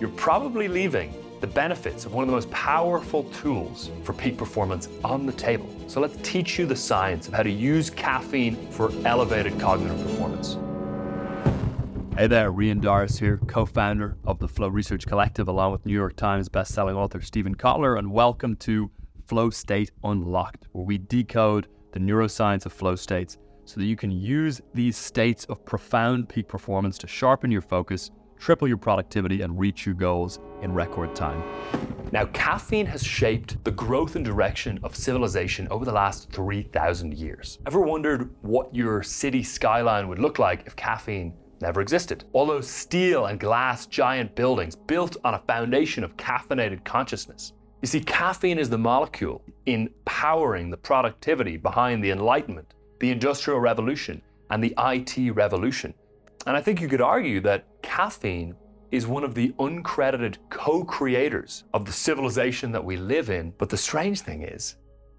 you're probably leaving the benefits of one of the most powerful tools for peak performance on the table. So let's teach you the science of how to use caffeine for elevated cognitive performance. Hey there, Rian Doris here, co founder of the Flow Research Collective, along with New York Times bestselling author Steven Kotler, and welcome to Flow State Unlocked, where we decode the neuroscience of flow states so that you can use these states of profound peak performance to sharpen your focus, triple your productivity, and reach your goals in record time. Now, caffeine has shaped the growth and direction of civilization over the last 3,000 years. Ever wondered what your city skyline would look like if caffeine never existed. All those steel and glass giant buildings built on a foundation of caffeinated consciousness. You see, caffeine is the molecule in powering the productivity behind the Enlightenment, the Industrial Revolution, and the IT revolution. And I think you could argue that caffeine is one of the uncredited co creators of the civilization that we live in. But the strange thing is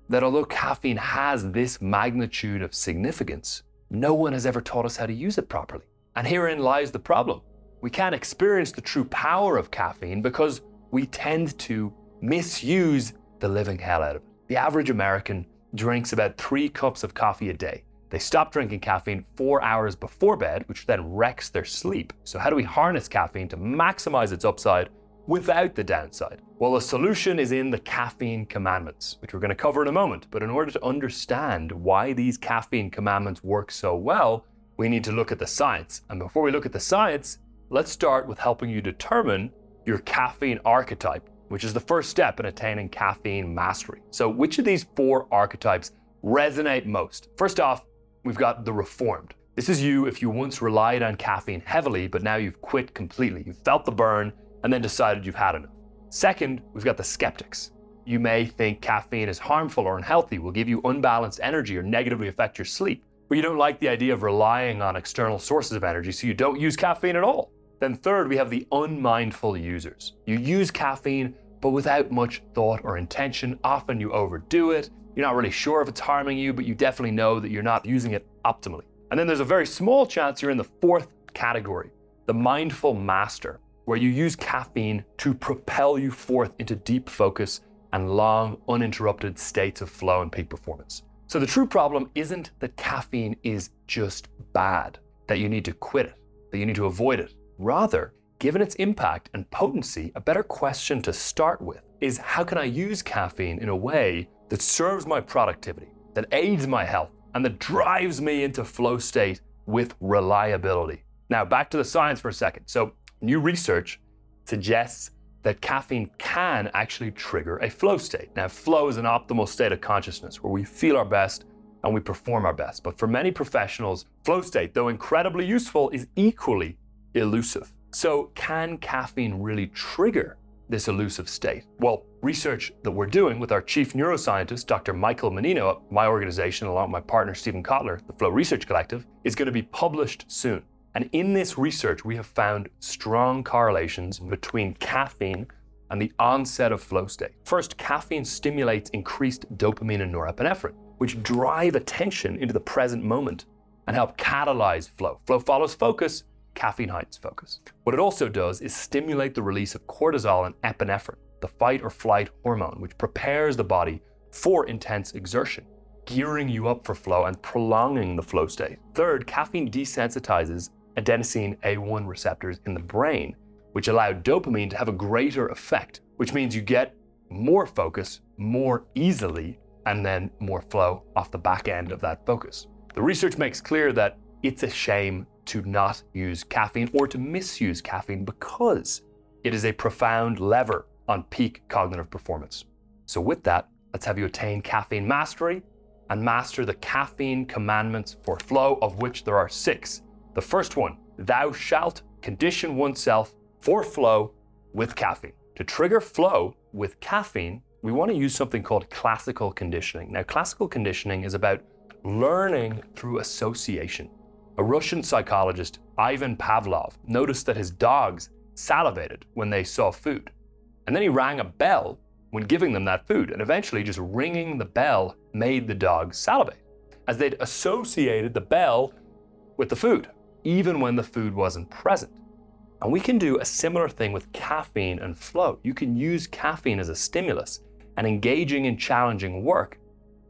that although caffeine has this magnitude of significance, no one has ever taught us how to use it properly. And herein lies the problem. We can't experience the true power of caffeine because we tend to misuse the living hell out of it. The average American drinks about three cups of coffee a day. They stop drinking caffeine four hours before bed, which then wrecks their sleep. So, how do we harness caffeine to maximize its upside without the downside? Well, the solution is in the caffeine commandments, which we're going to cover in a moment. But in order to understand why these caffeine commandments work so well, we need to look at the science. And before we look at the science, let's start with helping you determine your caffeine archetype, which is the first step in attaining caffeine mastery. So, which of these four archetypes resonate most? First off, we've got the reformed. This is you if you once relied on caffeine heavily, but now you've quit completely. You felt the burn and then decided you've had enough. Second, we've got the skeptics. You may think caffeine is harmful or unhealthy, will give you unbalanced energy, or negatively affect your sleep but you don't like the idea of relying on external sources of energy, so you don't use caffeine at all. Then, third, we have the unmindful users. You use caffeine, but without much thought or intention. Often you overdo it. You're not really sure if it's harming you, but you definitely know that you're not using it optimally. And then there's a very small chance you're in the fourth category, the mindful master, where you use caffeine to propel you forth into deep focus and long, uninterrupted states of flow and peak performance. So the true problem isn't that caffeine is just bad, that you need to quit it, that you need to avoid it. Rather, given its impact and potency, a better question to start with is how can I use caffeine in a way that serves my productivity, that aids my health, and that drives me into flow state with reliability? Now, back to the science for a second. So, new research suggests that caffeine can actually trigger a flow state. Now, flow is an optimal state of consciousness where we feel our best and we perform our best. But for many professionals, flow state, though incredibly useful, is equally elusive. So, can caffeine really trigger this elusive state? Well, research that we're doing with our chief neuroscientist, Dr. Michael Mannino, at my organization, along with my partner, Steven Kotler, the Flow Research Collective, is going to be published soon. And in this research, we have found strong correlations between caffeine and the onset of flow state. First, caffeine stimulates increased dopamine and norepinephrine, which drive attention into the present moment and help catalyze flow. Flow follows focus, caffeine heightens focus. What it also does is stimulate the release of cortisol and epinephrine, the fight or flight hormone, which prepares the body for intense exertion, gearing you up for flow and prolonging the flow state. Third, caffeine desensitizes adenosine A1 receptors in the brain, which allow dopamine to have a greater effect, which means you get more focus more easily and then more flow off the back end of that focus. The research makes clear that it's a shame to not use caffeine or to misuse caffeine because it is a profound lever on peak cognitive performance. So, with that, let's have you attain caffeine mastery and master the caffeine commandments for flow, of which there are six. The first one, thou shalt condition oneself for flow with caffeine. To trigger flow with caffeine, we want to use something called classical conditioning. Now, classical conditioning is about learning through association. A Russian psychologist, Ivan Pavlov, noticed that his dogs salivated when they saw food. And then he rang a bell when giving them that food, and eventually just ringing the bell made the dogs salivate, as they'd associated the bell with the food even when the food wasn't present. And we can do a similar thing with caffeine and flow. You can use caffeine as a stimulus and engaging in challenging work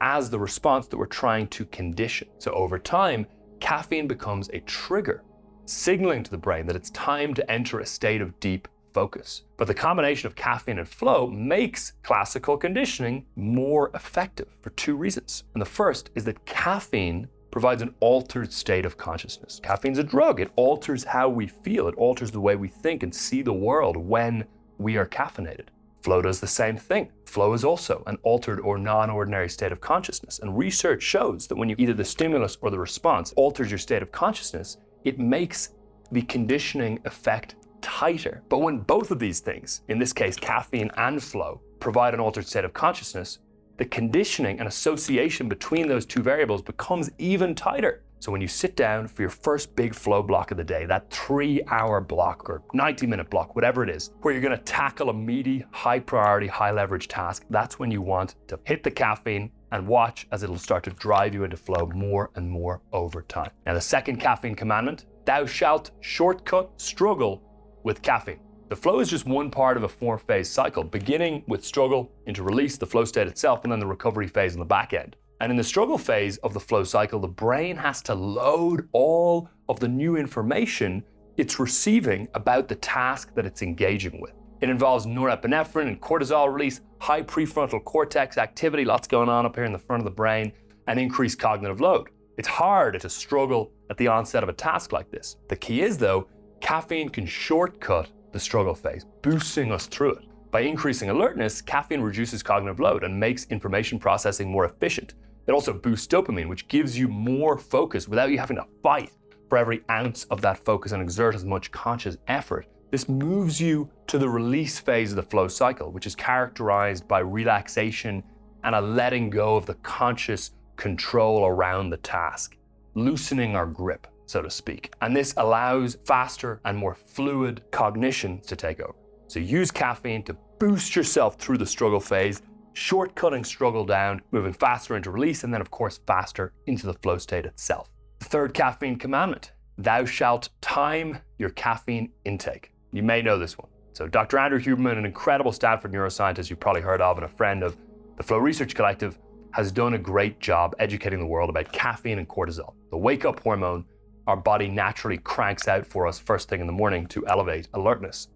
as the response that we're trying to condition. So over time, caffeine becomes a trigger, signaling to the brain that it's time to enter a state of deep focus. But the combination of caffeine and flow makes classical conditioning more effective for two reasons. And the first is that caffeine provides an altered state of consciousness. Caffeine's a drug, it alters how we feel, it alters the way we think and see the world when we are caffeinated. Flow does the same thing. Flow is also an altered or non ordinary state of consciousness. And research shows that when you either the stimulus or the response alters your state of consciousness, it makes the conditioning effect tighter. But when both of these things, in this case caffeine and flow, provide an altered state of consciousness, the conditioning and association between those two variables becomes even tighter. So when you sit down for your first big flow block of the day, that three hour block or 90 minute block, whatever it is, where you're gonna tackle a meaty, high priority, high leverage task, that's when you want to hit the caffeine and watch as it'll start to drive you into flow more and more over time. Now, the second caffeine commandment thou shalt shortcut struggle with caffeine. The flow is just one part of a four phase cycle, beginning with struggle into release, the flow state itself, and then the recovery phase on the back end. And in the struggle phase of the flow cycle, the brain has to load all of the new information it's receiving about the task that it's engaging with. It involves norepinephrine and cortisol release, high prefrontal cortex activity, lots going on up here in the front of the brain, and increased cognitive load. It's hard to struggle at the onset of a task like this. The key is, though, caffeine can shortcut the struggle phase, boosting us through it. By increasing alertness, caffeine reduces cognitive load and makes information processing more efficient. It also boosts dopamine, which gives you more focus without you having to fight for every ounce of that focus and exert as much conscious effort. This moves you to the release phase of the flow cycle, which is characterized by relaxation and a letting go of the conscious control around the task, loosening our grip so to speak. And this allows faster and more fluid cognition to take over. So use caffeine to boost yourself through the struggle phase, shortcutting struggle down, moving faster into release, and then, of course, faster into the flow state itself. The third caffeine commandment thou shalt time your caffeine intake. You may know this one. So, Dr. Andrew Huberman, an incredible Stanford neuroscientist you've probably heard of, and a friend of the Flow Research Collective, has done a great job educating the world about caffeine and cortisol, the wake up hormone our body naturally cranks out for us first thing in the morning to elevate alertness.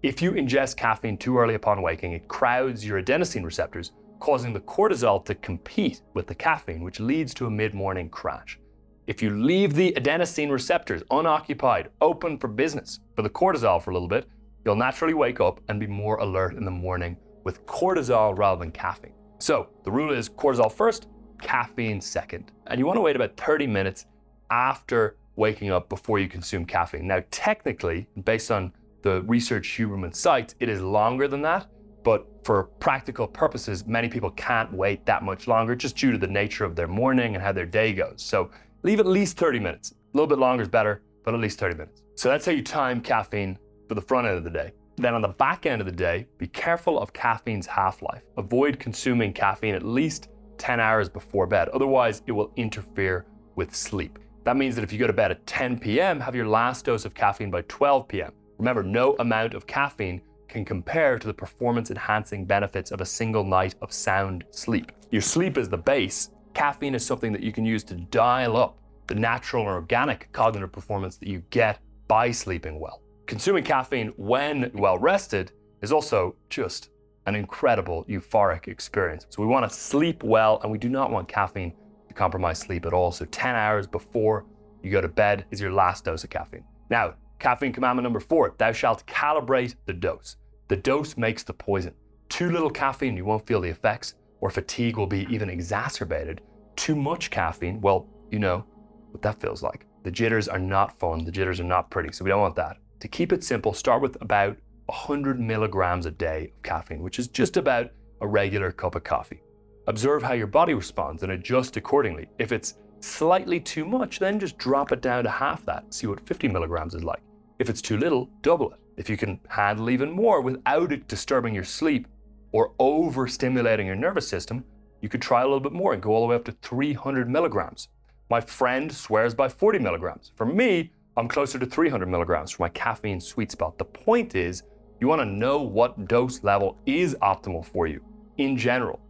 If you ingest caffeine too early upon waking, it crowds your adenosine receptors, causing the cortisol to compete with the caffeine, which leads to a mid morning crash. If you leave the adenosine receptors unoccupied, open for business for the cortisol for a little bit, you'll naturally wake up and be more alert in the morning with cortisol rather than caffeine. So the rule is cortisol first, caffeine second. And you want to wait about 30 minutes after waking up before you consume caffeine. Now, technically, based on the research Huberman cites, it is longer than that, but for practical purposes, many people can't wait that much longer just due to the nature of their morning and how their day goes. So leave at least 30 minutes. A little bit longer is better, but at least 30 minutes. So that's how you time caffeine for the front end of the day. Then on the back end of the day, be careful of caffeine's half life. Avoid consuming caffeine at least 10 hours before bed, otherwise, it will interfere with sleep. That means that if you go to bed at 10 p.m., have your last dose of caffeine by 12 p.m. Remember, no amount of caffeine can compare to the performance enhancing benefits of a single night of sound sleep. Your sleep is the base. Caffeine is something that you can use to dial up the natural and organic cognitive performance that you get by sleeping well. Consuming caffeine when well rested is also just an incredible euphoric experience. So we want to sleep well and we do not want caffeine to compromise sleep at all. So 10 hours before you go to bed is your last dose of caffeine. Now, caffeine commandment number four thou shalt calibrate the dose. The dose makes the poison. Too little caffeine, you won't feel the effects, or fatigue will be even exacerbated. Too much caffeine, well, you know what that feels like. The jitters are not fun, the jitters are not pretty, so we don't want that. To keep it simple, start with about 100 milligrams a day of caffeine, which is just about a regular cup of coffee. Observe how your body responds and adjust accordingly. If it's slightly too much, then just drop it down to half that. See what 50 milligrams is like. If it's too little, double it. If you can handle even more without it disturbing your sleep or overstimulating your nervous system, you could try a little bit more and go all the way up to 300 milligrams. My friend swears by 40 milligrams. For me, I'm closer to 300 milligrams for my caffeine sweet spot. The point is, you want to know what dose level is optimal for you in general.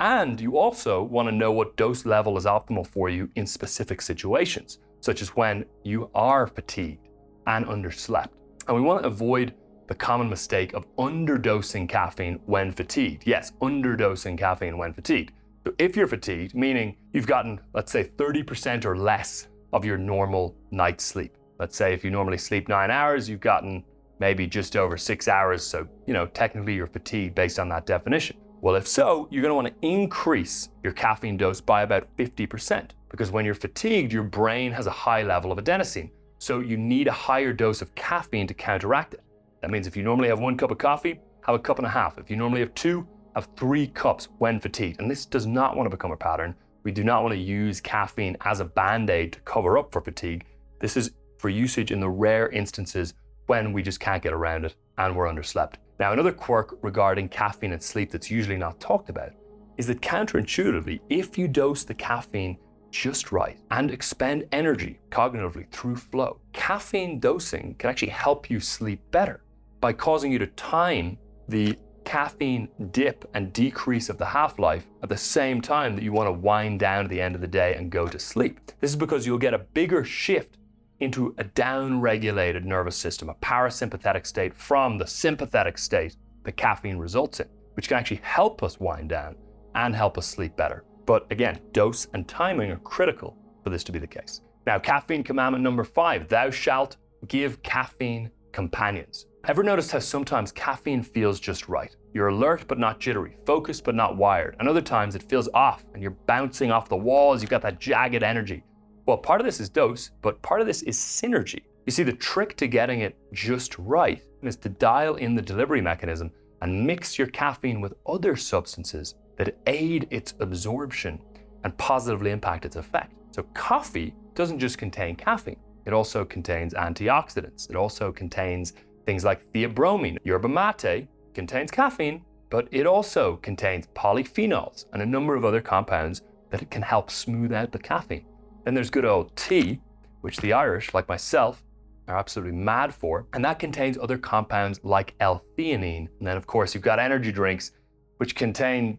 And you also want to know what dose level is optimal for you in specific situations, such as when you are fatigued and underslept. And we want to avoid the common mistake of underdosing caffeine when fatigued. Yes, underdosing caffeine when fatigued. So if you're fatigued, meaning you've gotten, let's say, 30% or less of your normal night's sleep. Let's say if you normally sleep nine hours, you've gotten maybe just over six hours. So, you know, technically you're fatigued based on that definition. Well, if so, you're going to want to increase your caffeine dose by about 50% because when you're fatigued, your brain has a high level of adenosine. So you need a higher dose of caffeine to counteract it. That means if you normally have one cup of coffee, have a cup and a half. If you normally have two, have three cups when fatigued. And this does not want to become a pattern. We do not want to use caffeine as a band aid to cover up for fatigue. This is for usage in the rare instances when we just can't get around it and we're underslept. Now, another quirk regarding caffeine and sleep that's usually not talked about is that counterintuitively, if you dose the caffeine just right and expend energy cognitively through flow, caffeine dosing can actually help you sleep better by causing you to time the caffeine dip and decrease of the half life at the same time that you want to wind down at the end of the day and go to sleep. This is because you'll get a bigger shift into a down regulated nervous system, a parasympathetic state from the sympathetic state that caffeine results in, which can actually help us wind down and help us sleep better. But again, dose and timing are critical for this to be the case. Now, caffeine commandment number five thou shalt give caffeine companions. Ever noticed how sometimes caffeine feels just right? You're alert but not jittery, focused but not wired, and other times it feels off and you're bouncing off the walls, you've got that jagged energy. Well, part of this is dose, but part of this is synergy. You see, the trick to getting it just right is to dial in the delivery mechanism and mix your caffeine with other substances that aid its absorption and positively impact its effect. So, coffee doesn't just contain caffeine, it also contains antioxidants. It also contains things like theobromine. Yerba mate contains caffeine, but it also contains polyphenols and a number of other compounds that it can help smooth out the caffeine. Then there's good old tea, which the Irish, like myself, are absolutely mad for, and that contains other compounds like L-theanine. And then, of course, you've got energy drinks, which contain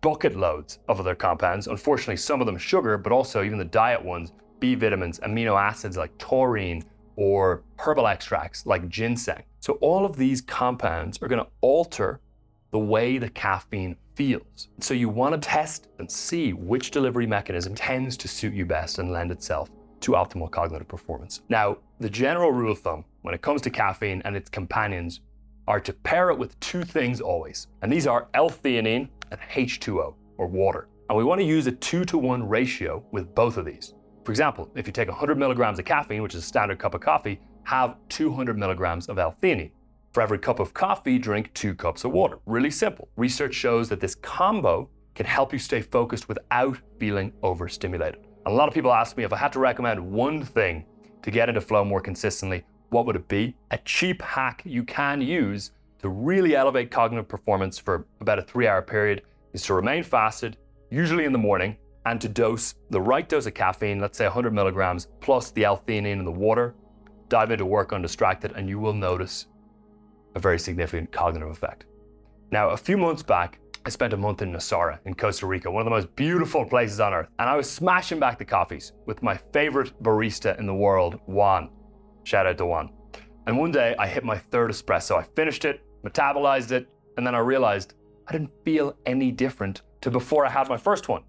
bucket loads of other compounds. Unfortunately, some of them sugar, but also even the diet ones, B vitamins, amino acids like taurine, or herbal extracts like ginseng. So, all of these compounds are going to alter the way the caffeine feels. So, you want to test and see which delivery mechanism tends to suit you best and lend itself to optimal cognitive performance. Now, the general rule of thumb when it comes to caffeine and its companions are to pair it with two things always, and these are L theanine and H2O or water. And we want to use a two to one ratio with both of these. For example, if you take 100 milligrams of caffeine, which is a standard cup of coffee, have 200 milligrams of L-theanine. For every cup of coffee, drink two cups of water. Really simple. Research shows that this combo can help you stay focused without feeling overstimulated. And A lot of people ask me if I had to recommend one thing to get into flow more consistently, what would it be? A cheap hack you can use to really elevate cognitive performance for about a three hour period is to remain fasted, usually in the morning, and to dose the right dose of caffeine, let's say 100 milligrams, plus the L-theanine in the water, dive into work undistracted, and you will notice a very significant cognitive effect. Now, a few months back, I spent a month in Nosara in Costa Rica, one of the most beautiful places on earth, and I was smashing back the coffees with my favorite barista in the world, Juan. Shout out to Juan. And one day I hit my third espresso. I finished it, metabolized it, and then I realized I didn't feel any different to before I had my first one.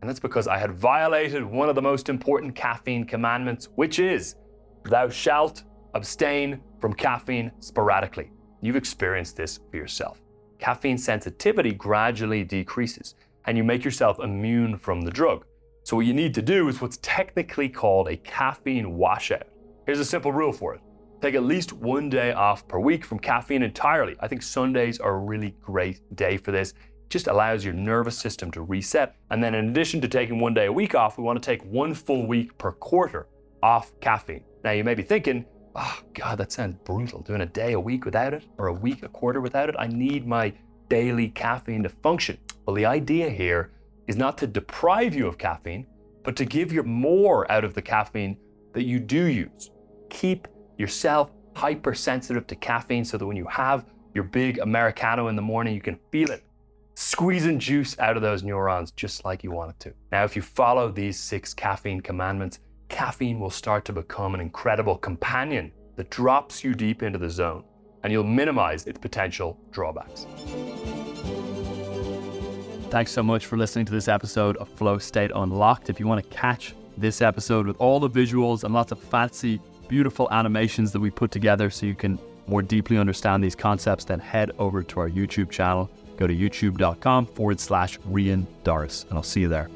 And that's because I had violated one of the most important caffeine commandments, which is, Thou shalt abstain from caffeine sporadically. You've experienced this for yourself. Caffeine sensitivity gradually decreases, and you make yourself immune from the drug. So, what you need to do is what's technically called a caffeine washout. Here's a simple rule for it take at least one day off per week from caffeine entirely. I think Sundays are a really great day for this It just allows your nervous system to reset. And then, in addition to taking one day a week off, we want to take one full week per quarter off caffeine. Now, you may be thinking, oh, God, that sounds brutal, doing a day a week without it, or a week a quarter without it. I need my daily caffeine to function. Well, the idea here is not to deprive you of caffeine, but to give you more out of the caffeine that you do use. Keep yourself hypersensitive to caffeine so that when you have your big Americano in the morning, you can feel it squeezing juice out of those neurons just like you want it to. Now, if you follow these six caffeine commandments, caffeine will start to become an incredible companion that drops you deep into the zone and you'll minimize its potential drawbacks. Thanks so much for listening to this episode of Flow State Unlocked. If you want to catch this episode with all the visuals and lots of fancy, beautiful animations that we put together so you can more deeply understand these concepts, then head over to our YouTube channel. Go to youtube.com forward slash Rian Doris, and I'll see you there.